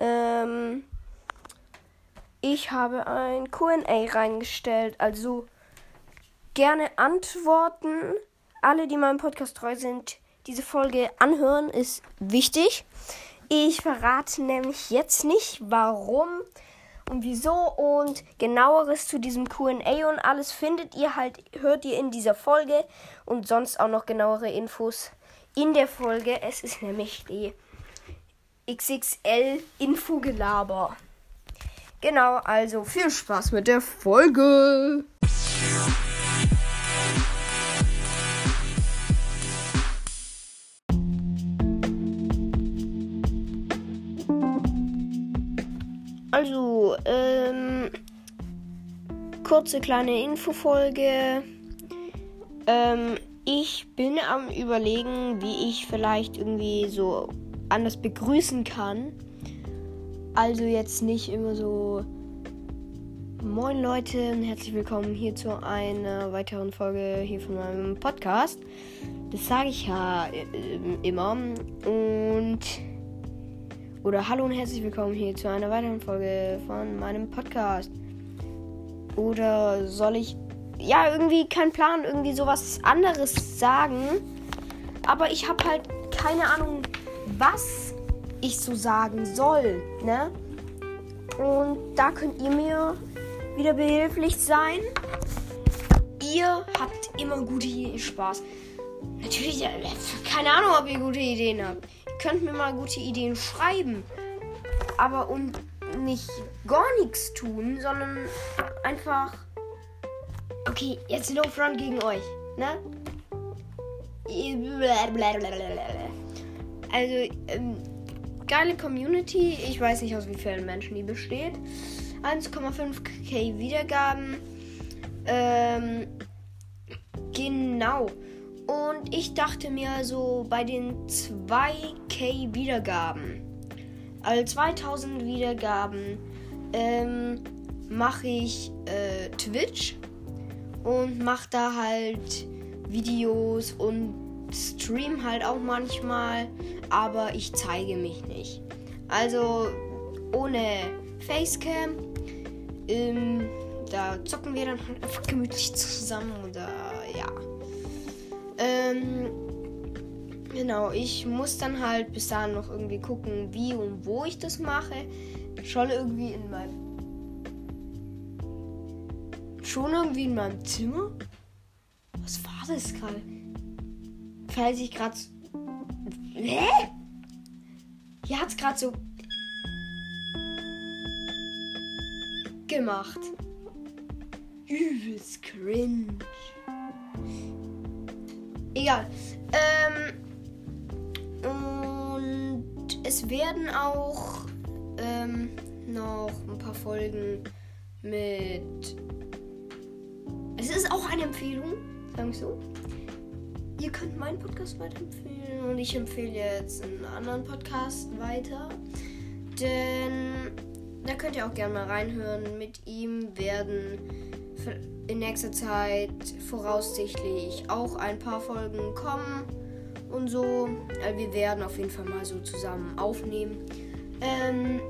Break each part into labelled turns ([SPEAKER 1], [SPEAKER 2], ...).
[SPEAKER 1] Ähm, ich habe ein QA reingestellt. Also gerne antworten. Alle, die meinem Podcast treu sind, diese Folge anhören, ist wichtig. Ich verrate nämlich jetzt nicht, warum und wieso und genaueres zu diesem QA und alles findet ihr halt, hört ihr in dieser Folge und sonst auch noch genauere Infos in der Folge. Es ist nämlich die XXL Infogelaber. Genau, also viel Spaß mit der Folge. Also, ähm, kurze kleine Infofolge. Ähm, ich bin am überlegen, wie ich vielleicht irgendwie so anders begrüßen kann. Also jetzt nicht immer so Moin Leute und herzlich willkommen hier zu einer weiteren Folge hier von meinem Podcast. Das sage ich ja äh, immer und oder hallo und herzlich willkommen hier zu einer weiteren Folge von meinem Podcast. Oder soll ich ja irgendwie keinen Plan, irgendwie sowas anderes sagen? Aber ich habe halt keine Ahnung, was ich so sagen soll, ne? Und da könnt ihr mir wieder behilflich sein. Ihr habt immer gute Ideen, Spaß. Natürlich, keine Ahnung, ob ihr gute Ideen habt könnt mir mal gute Ideen schreiben. Aber und nicht gar nichts tun, sondern einfach. Okay, jetzt No Front gegen euch, ne? Also, ähm, geile Community. Ich weiß nicht, aus wie vielen Menschen die besteht. 1,5k Wiedergaben. Ähm, genau. Und ich dachte mir so bei den 2k Wiedergaben, also 2000 Wiedergaben, ähm, mache ich äh, Twitch und mache da halt Videos und stream halt auch manchmal, aber ich zeige mich nicht. Also ohne Facecam. Ähm, da zocken wir dann halt einfach gemütlich zusammen oder ja. Ähm, genau, ich muss dann halt bis dahin noch irgendwie gucken, wie und wo ich das mache. Schon irgendwie in meinem. Schon irgendwie in meinem Zimmer? Was war das gerade? Falls ich gerade. Hä? Hier hat's gerade so. gemacht. Übelst cringe. Egal. Ähm, und es werden auch ähm, noch ein paar Folgen mit. Es ist auch eine Empfehlung, sagen wir so. Ihr könnt meinen Podcast weiterempfehlen und ich empfehle jetzt einen anderen Podcast weiter. Denn da könnt ihr auch gerne mal reinhören. Mit ihm werden in nächster Zeit voraussichtlich auch ein paar Folgen kommen und so. Also wir werden auf jeden Fall mal so zusammen aufnehmen. Ähm,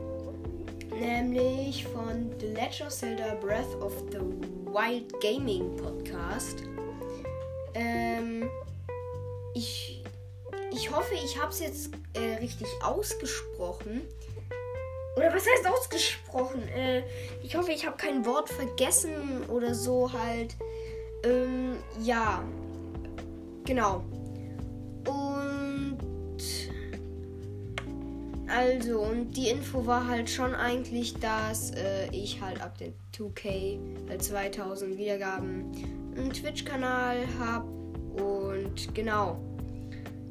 [SPEAKER 1] nämlich von The Legend of Zelda Breath of the Wild Gaming Podcast. Ähm, ich, ich hoffe, ich habe es jetzt äh, richtig ausgesprochen. Oder was heißt ausgesprochen? Äh, ich hoffe, ich habe kein Wort vergessen oder so halt. Ähm, ja. Genau. Und. Also, und die Info war halt schon eigentlich, dass äh, ich halt ab den 2K, halt 2000 Wiedergaben, einen Twitch-Kanal habe. Und genau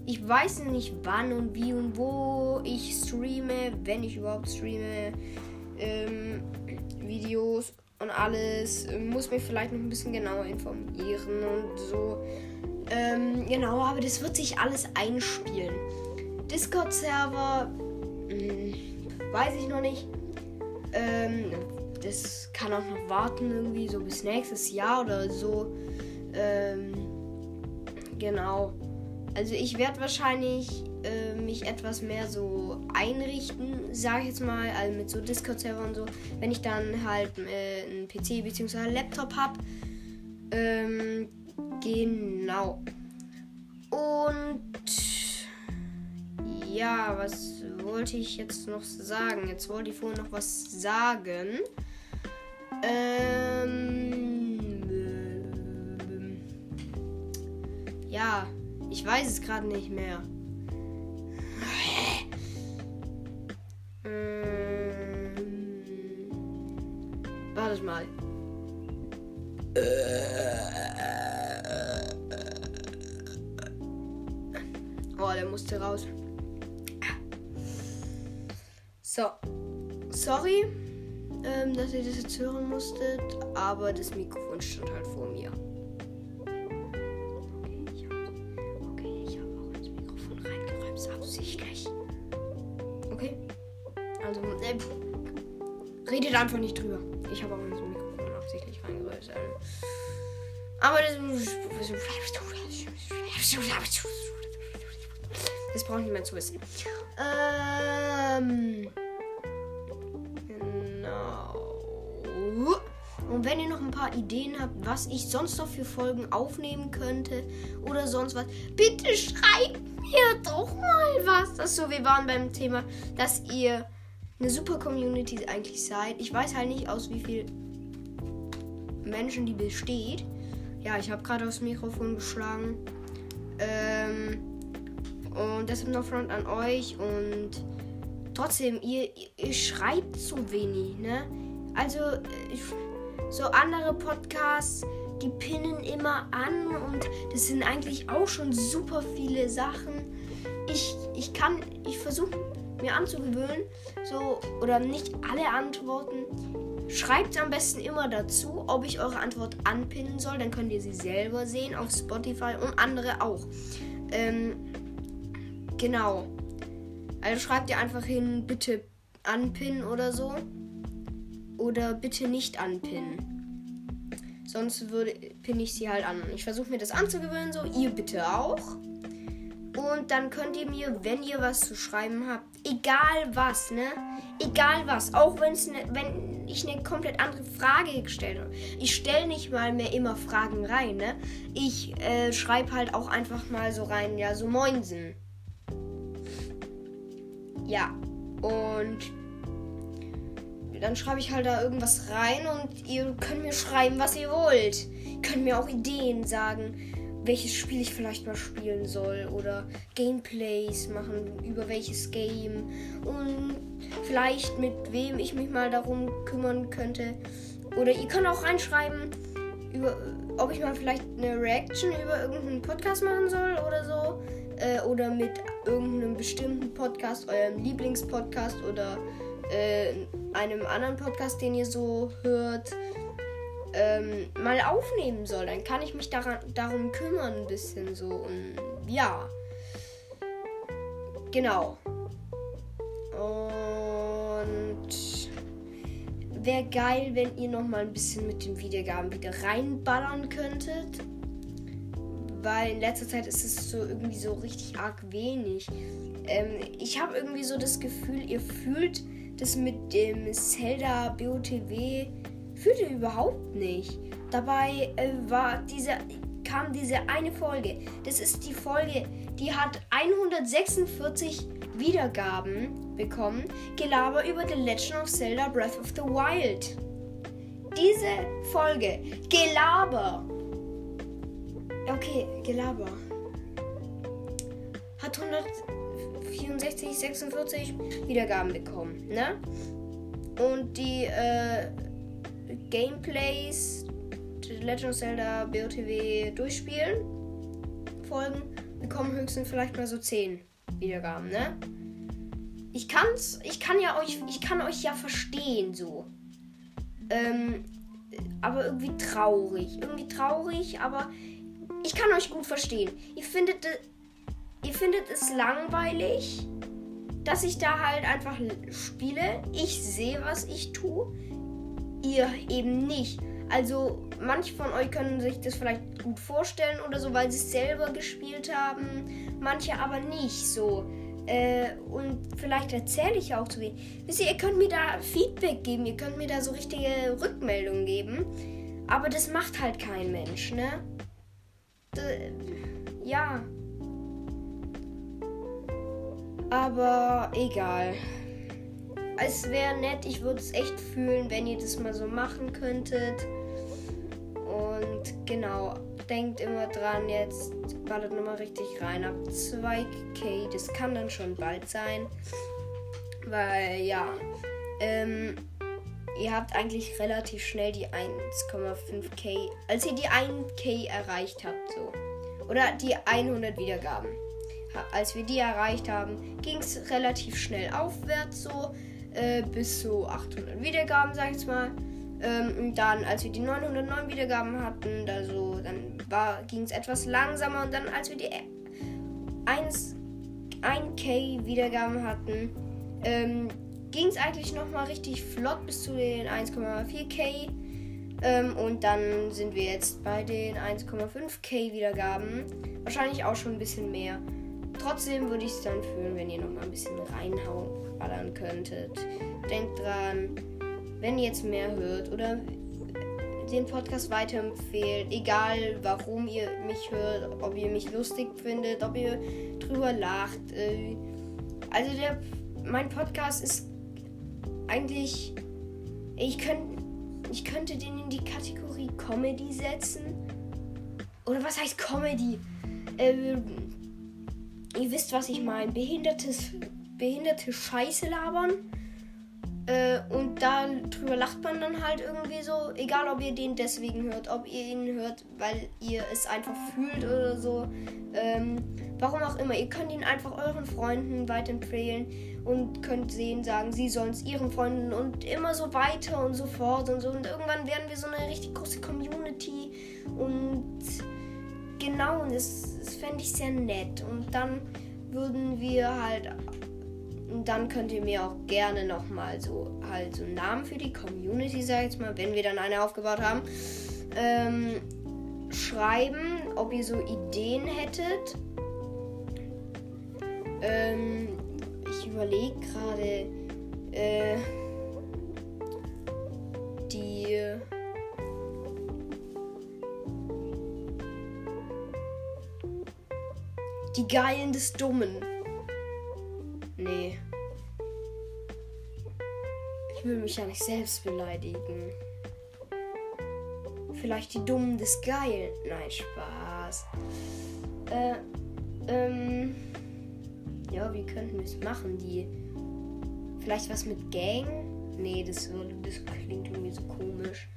[SPEAKER 1] ich weiß nicht wann und wie und wo ich streame, wenn ich überhaupt streame, ähm, Videos und alles. Muss mich vielleicht noch ein bisschen genauer informieren und so. Ähm, genau, aber das wird sich alles einspielen. Discord-Server, hm, weiß ich noch nicht. Ähm, das kann auch noch warten, irgendwie so bis nächstes Jahr oder so. Ähm, genau. Also ich werde wahrscheinlich äh, mich etwas mehr so einrichten, sage ich jetzt mal, also mit so Discord-Server und so, wenn ich dann halt äh, einen PC bzw. Laptop habe. Ähm, genau. Und ja, was wollte ich jetzt noch sagen? Jetzt wollte ich vorhin noch was sagen. Ähm, ja, ich weiß es gerade nicht mehr. Ähm, warte mal. Oh, der musste raus. So. Sorry, ähm, dass ihr das jetzt hören musstet, aber das Mikrofon stand halt vor mir. Redet einfach nicht drüber. Ich habe auch ins Mikrofon absichtlich reingeräumt. Also. Aber das. Das braucht niemand zu wissen. Ähm. Und wenn ihr noch ein paar Ideen habt, was ich sonst noch für Folgen aufnehmen könnte oder sonst was, bitte schreibt mir doch mal was. Das ist so, wir waren beim Thema, dass ihr eine super Community eigentlich seid. Ich weiß halt nicht, aus wie viel Menschen die besteht. Ja, ich habe gerade aufs Mikrofon geschlagen. Ähm, und deshalb noch Front an euch. Und trotzdem, ihr, ihr schreibt zu wenig, ne? Also, ich, so andere Podcasts, die pinnen immer an und das sind eigentlich auch schon super viele Sachen. Ich, ich kann, ich versuche mir anzugewöhnen, so, oder nicht alle Antworten. Schreibt am besten immer dazu, ob ich eure Antwort anpinnen soll. Dann könnt ihr sie selber sehen auf Spotify und andere auch. Ähm, genau. Also schreibt ihr einfach hin, bitte anpinnen oder so oder bitte nicht anpinnen. Sonst würde pinne ich sie halt an. Ich versuche mir das anzugewöhnen, so ihr bitte auch. Und dann könnt ihr mir, wenn ihr was zu schreiben habt, egal was, ne? Egal was, auch wenn's ne, wenn ich eine komplett andere Frage gestellt habe. Ich stelle nicht mal mehr immer Fragen rein, ne? Ich äh, schreibe halt auch einfach mal so rein, ja, so Moinsen. Ja, und dann schreibe ich halt da irgendwas rein und ihr könnt mir schreiben, was ihr wollt. Ihr könnt mir auch Ideen sagen, welches Spiel ich vielleicht mal spielen soll oder Gameplays machen über welches Game und vielleicht mit wem ich mich mal darum kümmern könnte. Oder ihr könnt auch reinschreiben, über, ob ich mal vielleicht eine Reaction über irgendeinen Podcast machen soll oder so. Äh, oder mit irgendeinem bestimmten Podcast, eurem Lieblingspodcast oder äh, einem anderen Podcast, den ihr so hört, ähm, mal aufnehmen soll. Dann kann ich mich daran, darum kümmern ein bisschen so. Und ja. Genau. Und wäre geil, wenn ihr noch mal ein bisschen mit den Wiedergaben wieder reinballern könntet. Weil in letzter Zeit ist es so irgendwie so richtig arg wenig. Ähm, ich habe irgendwie so das Gefühl, ihr fühlt das mit dem Zelda BOTW fühlte überhaupt nicht. Dabei äh, war diese, kam diese eine Folge. Das ist die Folge, die hat 146 Wiedergaben bekommen. Gelaber über The Legend of Zelda Breath of the Wild. Diese Folge, Gelaber. Okay, Gelaber. Hat 100. 64, 46 Wiedergaben bekommen. Ne? Und die äh, Gameplays Legend of Zelda BOTW durchspielen Folgen bekommen höchstens vielleicht mal so 10 Wiedergaben, ne? Ich kann's, ich kann ja euch, ich kann euch ja verstehen so. Ähm, aber irgendwie traurig. Irgendwie traurig, aber ich kann euch gut verstehen. Ihr findet ihr findet es langweilig, dass ich da halt einfach spiele. Ich sehe, was ich tue. Ihr eben nicht. Also, manche von euch können sich das vielleicht gut vorstellen oder so, weil sie es selber gespielt haben. manche aber nicht so. Äh, und vielleicht erzähle ich auch zu wenig. Wisst ihr, ihr könnt mir da Feedback geben, ihr könnt mir da so richtige Rückmeldungen geben. Aber das macht halt kein Mensch, ne? D ja. Aber egal. Es wäre nett, ich würde es echt fühlen, wenn ihr das mal so machen könntet. Und genau, denkt immer dran, jetzt ballert nochmal richtig rein ab 2k. Das kann dann schon bald sein. Weil ja, ähm, ihr habt eigentlich relativ schnell die 1,5k, als ihr die 1k erreicht habt, so. Oder die 100 Wiedergaben. Als wir die erreicht haben, ging es relativ schnell aufwärts, so äh, bis zu 800 Wiedergaben, sag ich jetzt mal. Ähm, und dann, als wir die 909 Wiedergaben hatten, also, dann ging es etwas langsamer. Und dann, als wir die 1, 1K Wiedergaben hatten, ähm, ging es eigentlich nochmal richtig flott bis zu den 1,4K. Ähm, und dann sind wir jetzt bei den 1,5K Wiedergaben. Wahrscheinlich auch schon ein bisschen mehr. Trotzdem würde ich es dann fühlen, wenn ihr nochmal ein bisschen reinhauen könntet. Denkt dran, wenn ihr jetzt mehr hört oder den Podcast weiterempfehlt, egal warum ihr mich hört, ob ihr mich lustig findet, ob ihr drüber lacht. Äh, also der, mein Podcast ist eigentlich, ich könnte, ich könnte den in die Kategorie Comedy setzen. Oder was heißt Comedy? Äh, ihr wisst, was ich meine. Behindertes, behinderte Scheiße labern. Äh, und darüber lacht man dann halt irgendwie so. Egal, ob ihr den deswegen hört, ob ihr ihn hört, weil ihr es einfach fühlt oder so. Ähm, warum auch immer. Ihr könnt ihn einfach euren Freunden weiterempfehlen und könnt sehen, sagen, sie sollen es ihren Freunden und immer so weiter und so fort und so. Und irgendwann werden wir so eine richtig große Community. Und genau, und das, das fände ich sehr nett. Und dann würden wir halt und dann könnt ihr mir auch gerne nochmal so halt so einen Namen für die Community, sag ich jetzt mal, wenn wir dann eine aufgebaut haben, ähm, schreiben, ob ihr so Ideen hättet. Ähm, ich überlege gerade äh, die die Geilen des Dummen. Nee. Ich will mich ja nicht selbst beleidigen. Vielleicht die Dummen des Geilen. Nein, Spaß. Äh, ähm. Ja, wie könnten wir es machen? Die. Vielleicht was mit Gang? Nee, das, das klingt irgendwie so komisch.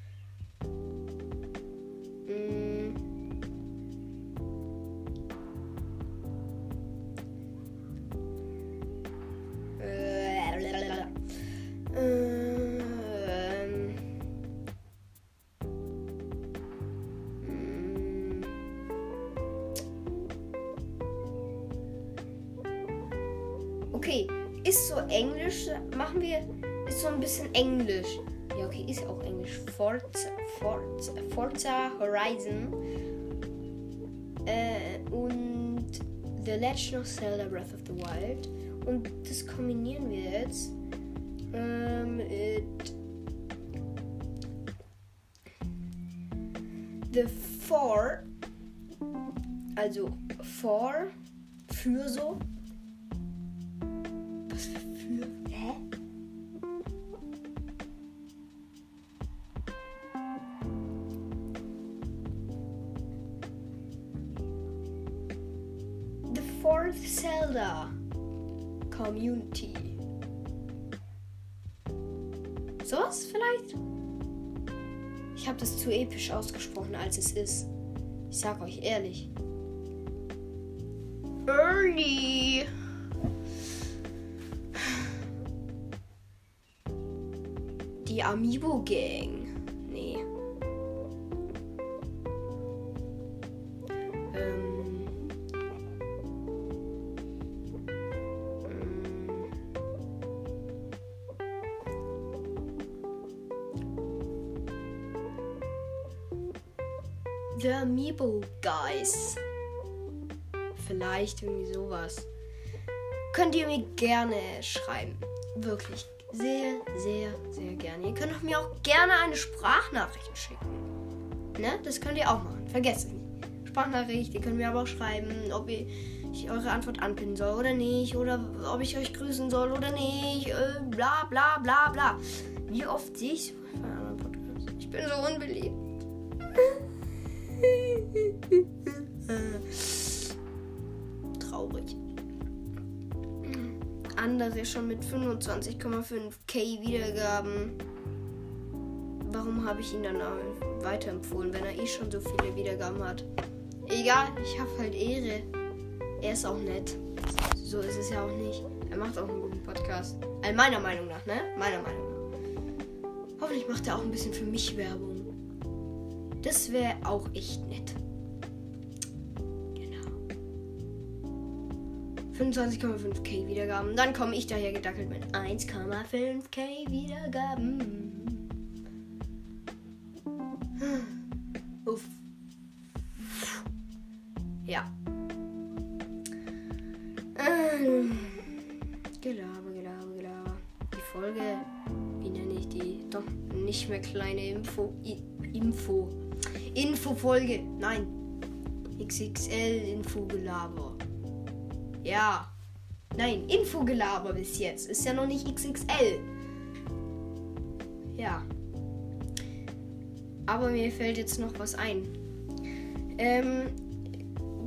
[SPEAKER 1] Legend of Zelda Breath of the Wild. Und das kombinieren wir jetzt ähm, mit The Four, also For, für so als es ist. Ich sag euch ehrlich. Ernie. Die Amiibo Gang. Amiibo Guys. vielleicht irgendwie sowas. Könnt ihr mir gerne schreiben. Wirklich. Sehr, sehr, sehr gerne. Ihr könnt mir auch gerne eine Sprachnachricht schicken. Ne? Das könnt ihr auch machen. Vergesst es nicht. Sprachnachricht, ihr könnt mir aber auch schreiben, ob ich eure Antwort anpinnen soll oder nicht. Oder ob ich euch grüßen soll oder nicht. Äh, bla bla bla bla. Wie oft sehe ich Ich bin so unbeliebt. Andere schon mit 25,5k Wiedergaben. Warum habe ich ihn dann weiterempfohlen, wenn er eh schon so viele Wiedergaben hat? Egal, ich habe halt Ehre. Er ist auch nett. So ist es ja auch nicht. Er macht auch einen guten Podcast. Also meiner Meinung nach, ne? Meiner Meinung nach. Hoffentlich macht er auch ein bisschen für mich Werbung. Das wäre auch echt nett. 25,5k Wiedergaben. Dann komme ich daher gedackelt mit 1,5k Wiedergaben. Uff. Ja. Ähm, gelaber, gelaber, gelaber. Die Folge, wie nenne ich die? Doch nicht mehr kleine Info. I Info. Infofolge. Nein. XXL Infogelaber. Ja. Nein, Infogelaber bis jetzt. Ist ja noch nicht XXL. Ja. Aber mir fällt jetzt noch was ein. Ähm,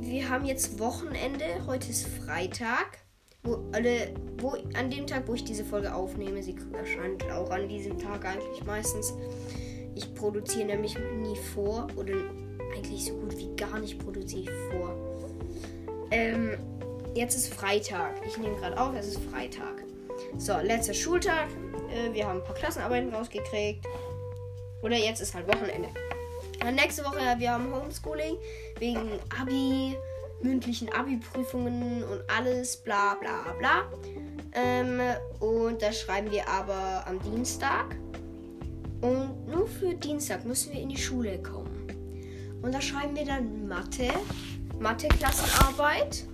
[SPEAKER 1] wir haben jetzt Wochenende. Heute ist Freitag. Wo, alle, wo, an dem Tag, wo ich diese Folge aufnehme, sie erscheint auch an diesem Tag eigentlich meistens. Ich produziere nämlich nie vor oder eigentlich so gut wie gar nicht produziere ich vor. Ähm, jetzt ist Freitag. Ich nehme gerade auf, es ist Freitag. So, letzter Schultag. Äh, wir haben ein paar Klassenarbeiten rausgekriegt. Oder jetzt ist halt Wochenende. Und nächste Woche, wir haben Homeschooling wegen Abi, mündlichen Abi-Prüfungen und alles, bla bla bla. Ähm, und das schreiben wir aber am Dienstag. Und nur für Dienstag müssen wir in die Schule kommen. Und da schreiben wir dann Mathe, Mathe-Klassenarbeit.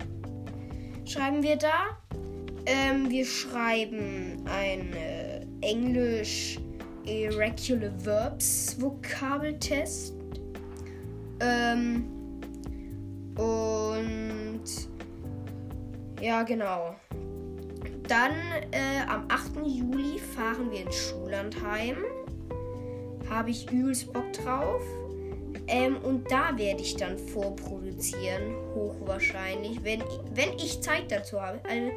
[SPEAKER 1] Schreiben wir da. Ähm, wir schreiben ein Englisch Irregular Verbs Vokabeltest. Ähm, und ja, genau. Dann äh, am 8. Juli fahren wir ins Schullandheim. Habe ich übelst Bock drauf. Ähm, und da werde ich dann vorproduzieren, hochwahrscheinlich, wenn, wenn ich Zeit dazu habe. Also,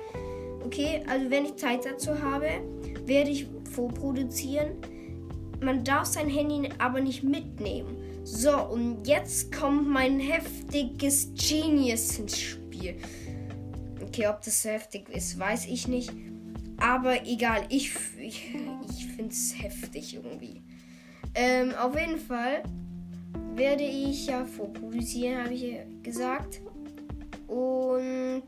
[SPEAKER 1] okay, also wenn ich Zeit dazu habe, werde ich vorproduzieren. Man darf sein Handy aber nicht mitnehmen. So, und jetzt kommt mein heftiges Genius ins Spiel. Okay, ob das so heftig ist, weiß ich nicht. Aber egal, ich, ich, ich finde es heftig irgendwie. Ähm, auf jeden Fall werde ich ja vorproduzieren, habe ich gesagt. Und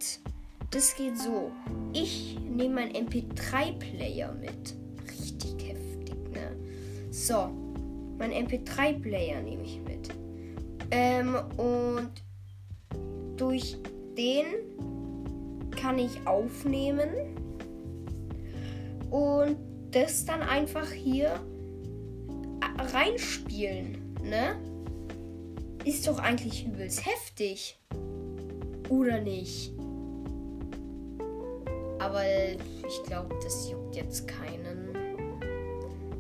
[SPEAKER 1] das geht so. Ich nehme meinen MP3-Player mit. Richtig heftig, ne? So, mein MP3-Player nehme ich mit. Ähm, und durch den kann ich aufnehmen und das dann einfach hier reinspielen, ne? Ist doch eigentlich übelst heftig. Oder nicht? Aber ich glaube, das juckt jetzt keinen.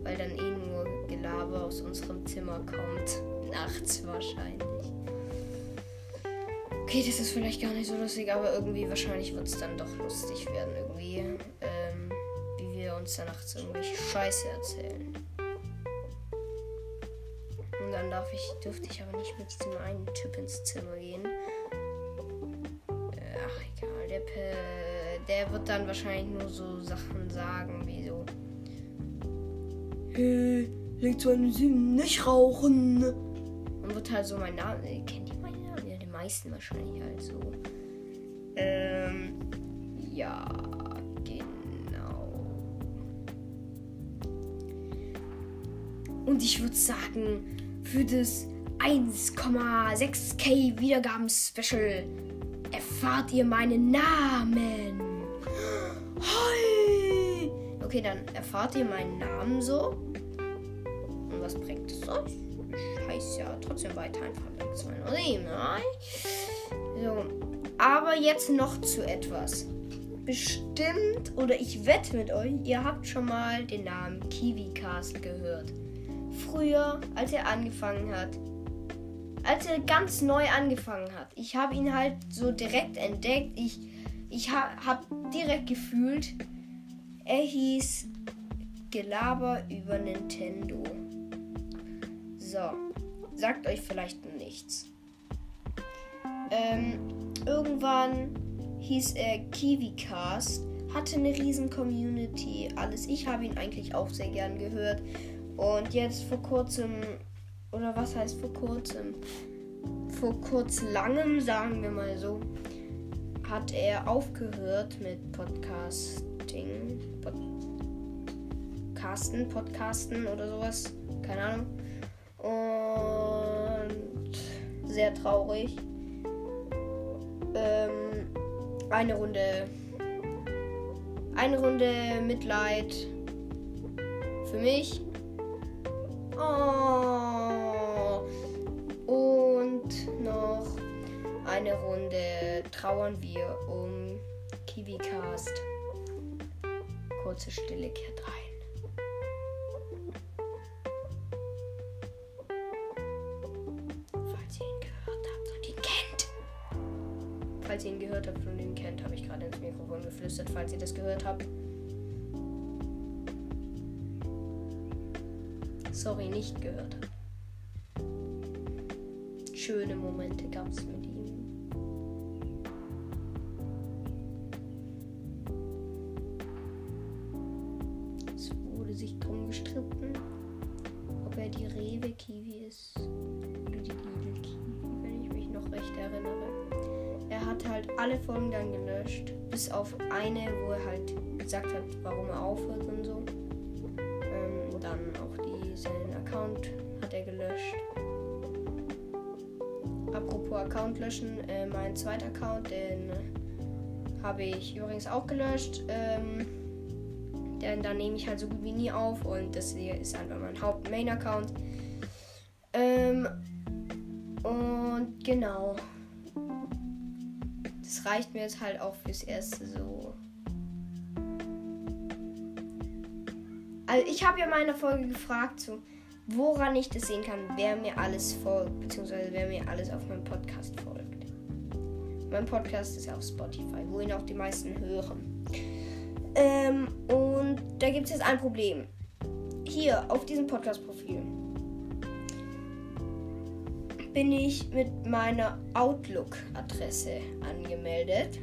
[SPEAKER 1] Weil dann eh nur Gelaber aus unserem Zimmer kommt. Nachts wahrscheinlich. Okay, das ist vielleicht gar nicht so lustig, aber irgendwie wahrscheinlich wird es dann doch lustig werden. Irgendwie, ähm, wie wir uns da nachts irgendwelche Scheiße erzählen. Darf ich, dürfte ich aber nicht mit diesem einen Typ ins Zimmer gehen. Ach, egal. Der, der wird dann wahrscheinlich nur so Sachen sagen wie so. Hey, leg Sieben nicht rauchen. Und wird halt so mein Name. Äh, kennt ihr meinen Namen? Ja, die meisten wahrscheinlich halt so. Ähm, ja, genau. Und ich würde sagen, für das 1,6k Wiedergaben-Special erfahrt ihr meinen Namen. Hi. Okay, dann erfahrt ihr meinen Namen so. Und was bringt es euch? Ich heiße ja trotzdem weiter einfach Link 207. So, aber jetzt noch zu etwas. Bestimmt, oder ich wette mit euch, ihr habt schon mal den Namen KiwiCast gehört. Früher, als er angefangen hat. Als er ganz neu angefangen hat. Ich habe ihn halt so direkt entdeckt. Ich, ich ha, habe direkt gefühlt, er hieß Gelaber über Nintendo. So, sagt euch vielleicht nichts. Ähm, irgendwann hieß er KiwiCast, hatte eine riesen Community, alles. Ich habe ihn eigentlich auch sehr gern gehört. Und jetzt vor kurzem, oder was heißt vor kurzem? Vor kurz langem, sagen wir mal so, hat er aufgehört mit Podcasting. Podcasten, Podcasten oder sowas. Keine Ahnung. Und sehr traurig. Ähm, eine Runde. Eine Runde Mitleid. Für mich. Oh. Und noch eine Runde trauern wir um KiwiCast. Kurze Stille kehrt ein. Falls ihr ihn gehört habt und ihn kennt. Falls ihr ihn gehört habt und ihn kennt, habe ich gerade ins Mikrofon geflüstert, falls ihr das gehört habt. Sorry, nicht gehört habt. Schöne Momente gab es mit ihm. Es wurde sich drum gestritten, ob er die Rewe-Kiwi ist oder die Lidl-Kiwi, wenn ich mich noch recht erinnere. Er hat halt alle Folgen dann gelöscht, bis auf eine, wo er halt gesagt hat, warum er Account löschen, äh, mein zweiter Account, den habe ich übrigens auch gelöscht. Ähm, denn da nehme ich halt so gut wie nie auf und das hier ist einfach mein Haupt-Main-Account. Ähm, und genau. Das reicht mir jetzt halt auch fürs erste so. Also ich habe ja in meiner Folge gefragt, so, woran ich das sehen kann, wer mir alles folgt, beziehungsweise wer mir alles auf meinem Podcast folgt. Mein Podcast ist ja auf Spotify, wo ihn auch die meisten hören. Ähm, und da gibt es jetzt ein Problem. Hier auf diesem Podcast-Profil bin ich mit meiner Outlook-Adresse angemeldet.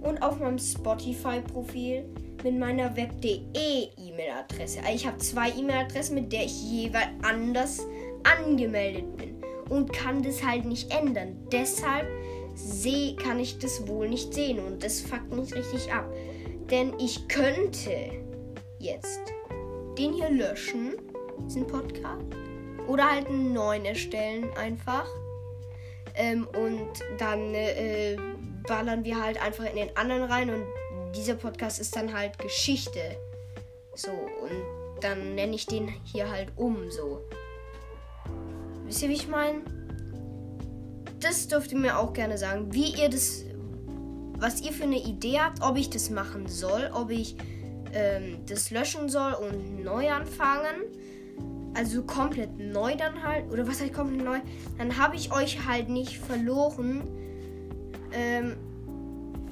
[SPEAKER 1] Und auf meinem Spotify-Profil mit meiner web.de E-Mail-Adresse. Also ich habe zwei E-Mail-Adressen, mit der ich jeweils anders angemeldet bin. Und kann das halt nicht ändern. Deshalb seh, kann ich das wohl nicht sehen. Und das fuckt mich richtig ab. Denn ich könnte jetzt den hier löschen, diesen Podcast. Oder halt einen neuen erstellen einfach. Ähm, und dann äh, ballern wir halt einfach in den anderen rein und dieser Podcast ist dann halt Geschichte. So, und dann nenne ich den hier halt um so. Wisst ihr, wie ich meine? Das dürft ihr mir auch gerne sagen, wie ihr das, was ihr für eine Idee habt, ob ich das machen soll, ob ich ähm, das löschen soll und neu anfangen. Also komplett neu dann halt. Oder was heißt komplett neu? Dann habe ich euch halt nicht verloren. Ähm,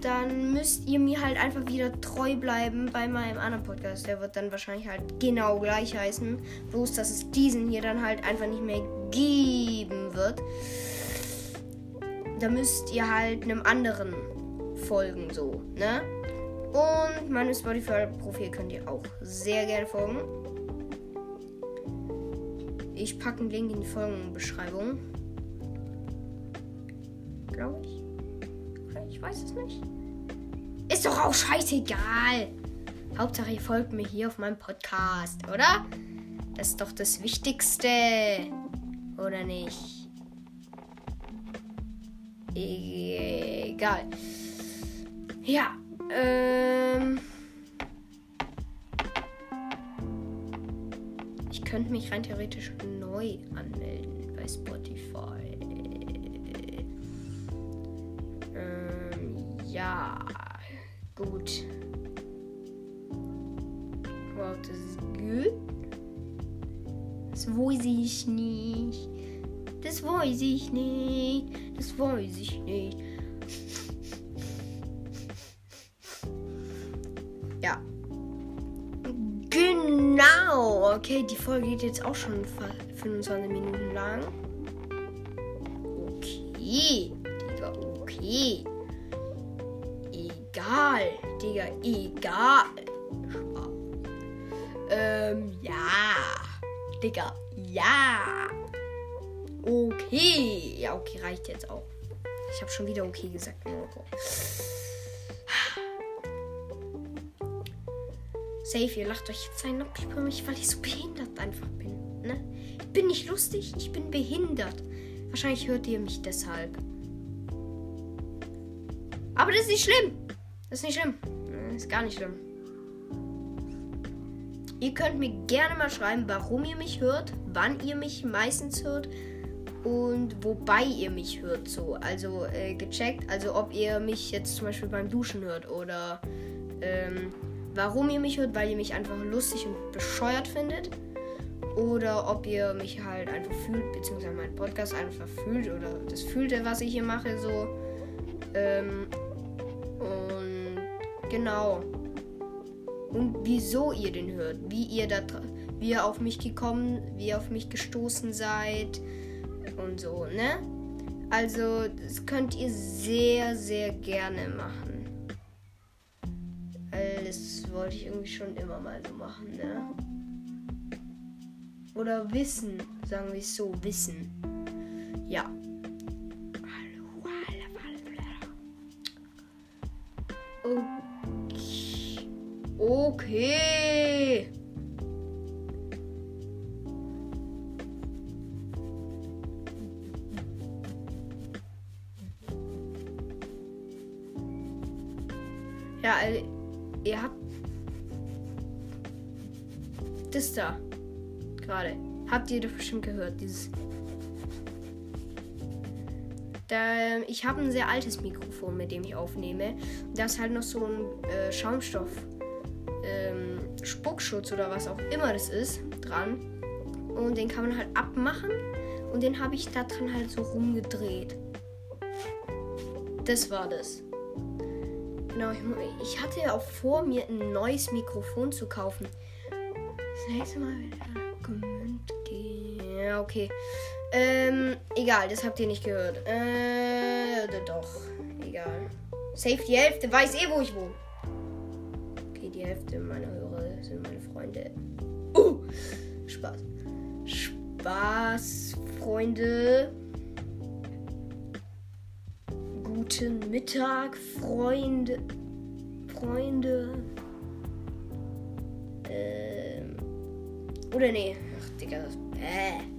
[SPEAKER 1] dann müsst ihr mir halt einfach wieder treu bleiben bei meinem anderen Podcast. Der wird dann wahrscheinlich halt genau gleich heißen. Bloß, dass es diesen hier dann halt einfach nicht mehr geben wird. Da müsst ihr halt einem anderen folgen, so, ne? Und meinem Spotify-Profil könnt ihr auch sehr gerne folgen. Ich packe einen Link in die Folgenbeschreibung. Glaube ich. Ich weiß es nicht. Ist doch auch scheißegal. Hauptsache, ihr folgt mir hier auf meinem Podcast, oder? Das ist doch das Wichtigste. Oder nicht? Egal. Ja, ähm. Ich könnte mich rein theoretisch neu anmelden bei Spotify. Ja, gut. Wow, das ist gut. Das weiß ich nicht. Das weiß ich nicht. Das weiß ich nicht. Ja. Genau. Okay, die Folge geht jetzt auch schon 25 Minuten lang. Okay. Okay. Egal. Digga, egal. Ähm, ja. Digga, ja. Okay. Ja, okay, reicht jetzt auch. Ich habe schon wieder okay gesagt. Safe, ihr lacht euch jetzt ein über mich, weil ich so behindert einfach bin. Ne? Ich bin nicht lustig, ich bin behindert. Wahrscheinlich hört ihr mich deshalb. Aber das ist nicht schlimm. Ist nicht schlimm. Das ist gar nicht schlimm. Ihr könnt mir gerne mal schreiben, warum ihr mich hört, wann ihr mich meistens hört und wobei ihr mich hört. So, also äh, gecheckt, also ob ihr mich jetzt zum Beispiel beim Duschen hört oder ähm, warum ihr mich hört, weil ihr mich einfach lustig und bescheuert findet. Oder ob ihr mich halt einfach fühlt, beziehungsweise meinen Podcast einfach fühlt oder das fühlt, was ich hier mache, so. Ähm, und genau und wieso ihr den hört, wie ihr da wie ihr auf mich gekommen, wie ihr auf mich gestoßen seid und so, ne? Also, das könnt ihr sehr, sehr gerne machen. Das wollte ich irgendwie schon immer mal so machen, ne? Oder wissen, sagen wir es so, wissen. Dieses. Da, ich habe ein sehr altes Mikrofon, mit dem ich aufnehme. Da ist halt noch so ein äh, Schaumstoff ähm, Spuckschutz oder was auch immer das ist dran. Und den kann man halt abmachen. Und den habe ich da dran halt so rumgedreht. Das war das. Genau, ich, ich hatte auch vor, mir ein neues Mikrofon zu kaufen. Das nächste Mal wieder Ja, okay. Ähm, egal, das habt ihr nicht gehört. Äh, doch. Egal. Safe die Hälfte weiß eh, wo ich wohne die Hälfte meiner Hörer sind meine Freunde. Uh, Spaß. Spaß, Freunde. Guten Mittag, Freunde. Freunde. Ähm. Oder nee. Ach, Digga. Äh.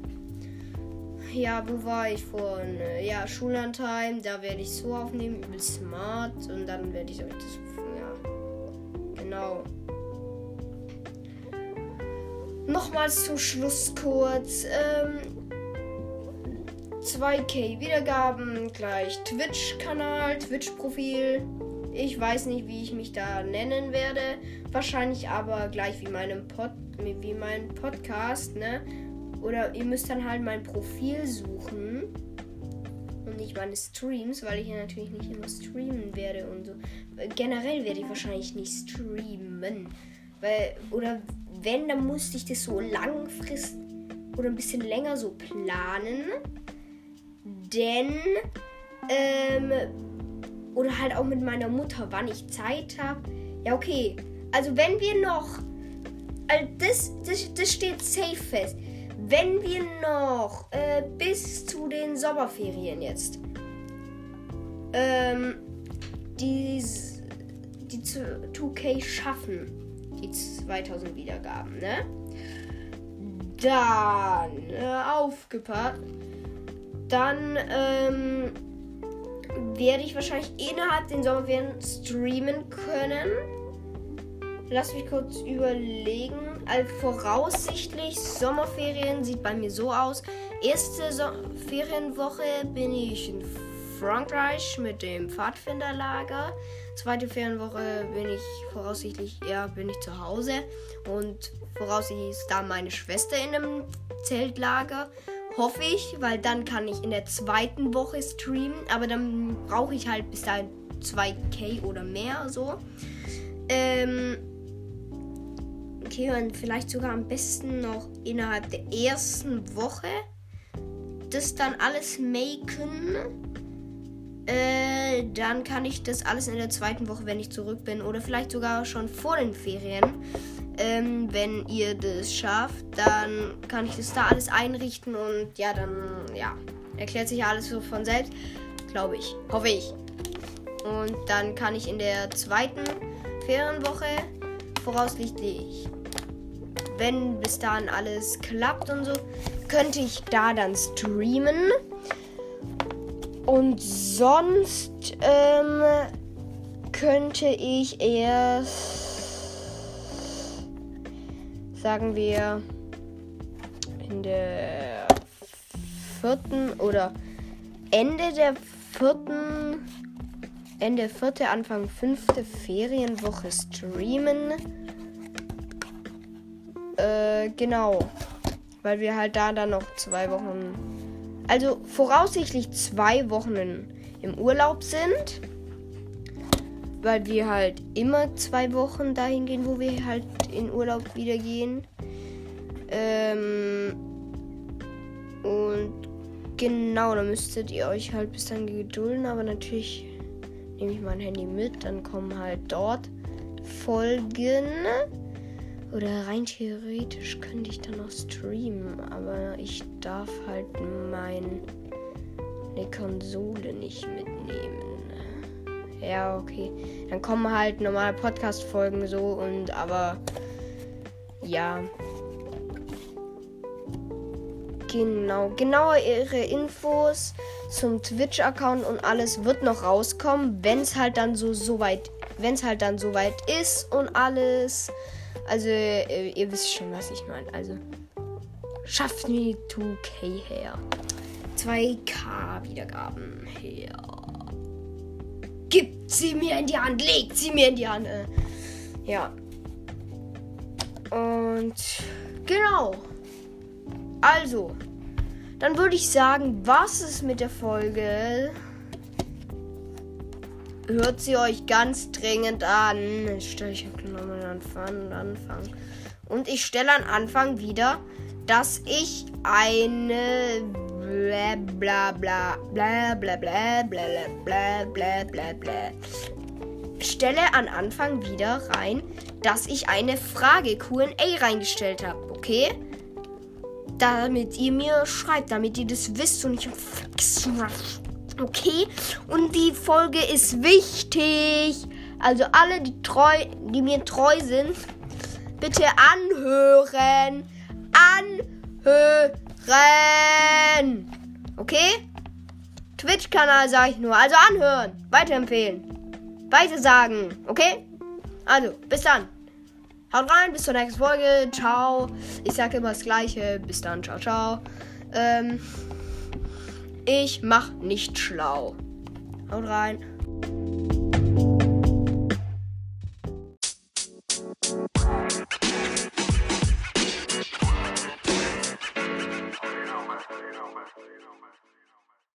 [SPEAKER 1] Ja, wo war ich vorhin? Ja, Schullandheim. Da werde ich so aufnehmen, übel smart. Und dann werde ich euch das genau. Nochmals zum Schluss kurz. Ähm, 2K Wiedergaben, gleich Twitch-Kanal, Twitch-Profil. Ich weiß nicht, wie ich mich da nennen werde. Wahrscheinlich aber gleich wie meinem Pod, wie mein Podcast, ne? Oder ihr müsst dann halt mein Profil suchen und nicht meine Streams, weil ich ja natürlich nicht immer streamen werde und so. Generell werde ich wahrscheinlich nicht streamen. Weil, oder wenn, dann musste ich das so langfristig oder ein bisschen länger so planen. Denn, ähm, oder halt auch mit meiner Mutter, wann ich Zeit habe. Ja, okay. Also wenn wir noch, also das, das, das steht safe fest wenn wir noch äh, bis zu den Sommerferien jetzt ähm, die, die 2K schaffen, die 2000 Wiedergaben, ne? Dann, äh, aufgepasst, dann ähm, werde ich wahrscheinlich innerhalb den Sommerferien streamen können. Lass mich kurz überlegen. Also voraussichtlich Sommerferien sieht bei mir so aus. Erste so Ferienwoche bin ich in Frankreich mit dem Pfadfinderlager. Zweite Ferienwoche bin ich voraussichtlich eher bin ich zu Hause und voraussichtlich ist da meine Schwester in einem Zeltlager. Hoffe ich, weil dann kann ich in der zweiten Woche streamen. Aber dann brauche ich halt bis dahin 2K oder mehr so. Ähm, okay, und vielleicht sogar am besten noch innerhalb der ersten Woche das dann alles machen. Äh, dann kann ich das alles in der zweiten Woche, wenn ich zurück bin. Oder vielleicht sogar schon vor den Ferien. Ähm, wenn ihr das schafft, dann kann ich das da alles einrichten und ja, dann ja, erklärt sich alles so von selbst. Glaube ich. Hoffe ich. Und dann kann ich in der zweiten Ferienwoche voraussichtlich, wenn bis dahin alles klappt und so, könnte ich da dann streamen. Und sonst ähm, könnte ich erst sagen wir, in der vierten oder Ende der vierten, Ende vierte, Anfang fünfte Ferienwoche streamen. Äh, genau. Weil wir halt da dann noch zwei Wochen, also voraussichtlich zwei Wochen im Urlaub sind weil wir halt immer zwei Wochen dahin gehen, wo wir halt in Urlaub wieder gehen. Ähm, und genau, da müsstet ihr euch halt bis dann gedulden, aber natürlich nehme ich mein Handy mit, dann kommen halt dort Folgen. Oder rein theoretisch könnte ich dann noch streamen, aber ich darf halt meine Konsole nicht mitnehmen. Ja, okay. Dann kommen halt normale Podcast-Folgen so und aber ja. Genau, genauere Infos zum Twitch-Account und alles wird noch rauskommen, wenn es halt dann so so weit, wenn es halt dann so weit ist und alles. Also äh, ihr wisst schon, was ich meine. Also schafft mir 2K her. 2K Wiedergaben her gibt sie mir in die Hand, legt sie mir in die Hand. Äh, ja. Und genau. Also, dann würde ich sagen, was ist mit der Folge? Hört sie euch ganz dringend an. Ich stelle ich nochmal Anfang, Anfang. Und ich stelle an Anfang wieder, dass ich eine bla bla bla bla bla bla bla bla bla bla bla. Stelle an Anfang wieder rein, dass ich eine Frage QA reingestellt habe, okay? Damit ihr mir schreibt, damit ihr das wisst und ich Okay? Und die Folge ist wichtig. Also alle, die treu, die mir treu sind, bitte anhören. Anhören. Okay? Twitch-Kanal sage ich nur. Also anhören. Weiterempfehlen. Weiter sagen. Okay? Also, bis dann. Haut rein, bis zur nächsten Folge. Ciao. Ich sage immer das Gleiche. Bis dann. Ciao, ciao. Ähm, ich mach nicht schlau. Haut rein.